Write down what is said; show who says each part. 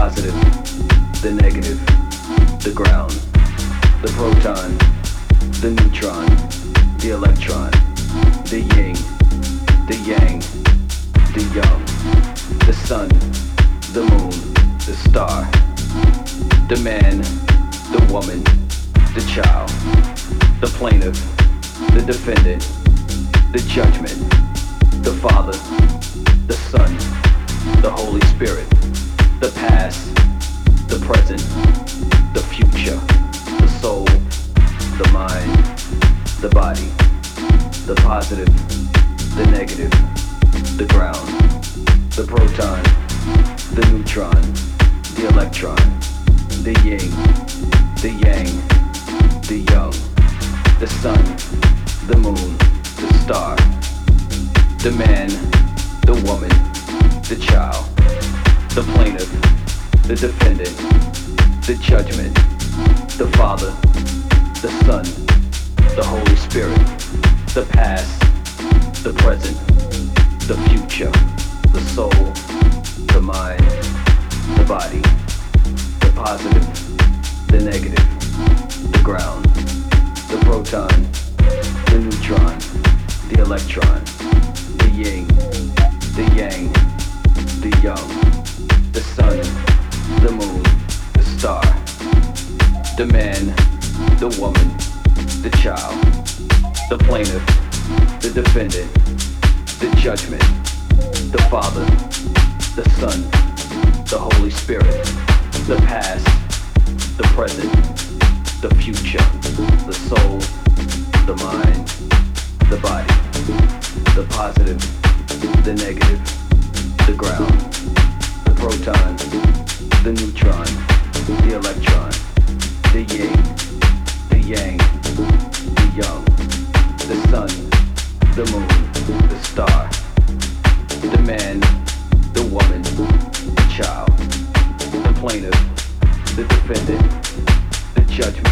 Speaker 1: positive, the negative, the ground, the proton, the neutron, the electron, the yin, the yang, the young, the sun, the moon, the star, the man, the woman, the child, the plaintiff, the defendant, the judgment, the Father, the Son, the Holy Spirit, the past, the present, the future, the soul, the mind, the body, the positive, the negative, the ground, the proton, the neutron, the electron, the yin, the yang, the young, the sun, the moon, the star, the man, the woman, the child, the plaintiff, the defendant, the judgment, the Father, the Son, the Holy Spirit, the past, the present, the future, the soul, the mind, the body, the positive, the negative, the ground, the proton, the neutron, the electron, the yin, the yang, the young, the moon, the star, the man, the woman, the child, the plaintiff, the defendant, the judgment, the Father, the Son, the Holy Spirit, the past, the present, the future, the soul, the mind, the body, the positive, the negative, the ground, proton, the neutron, the electron, the yin, the yang, the young, the sun, the moon, the star, the man, the woman, the child, the plaintiff, the defendant, the judgment,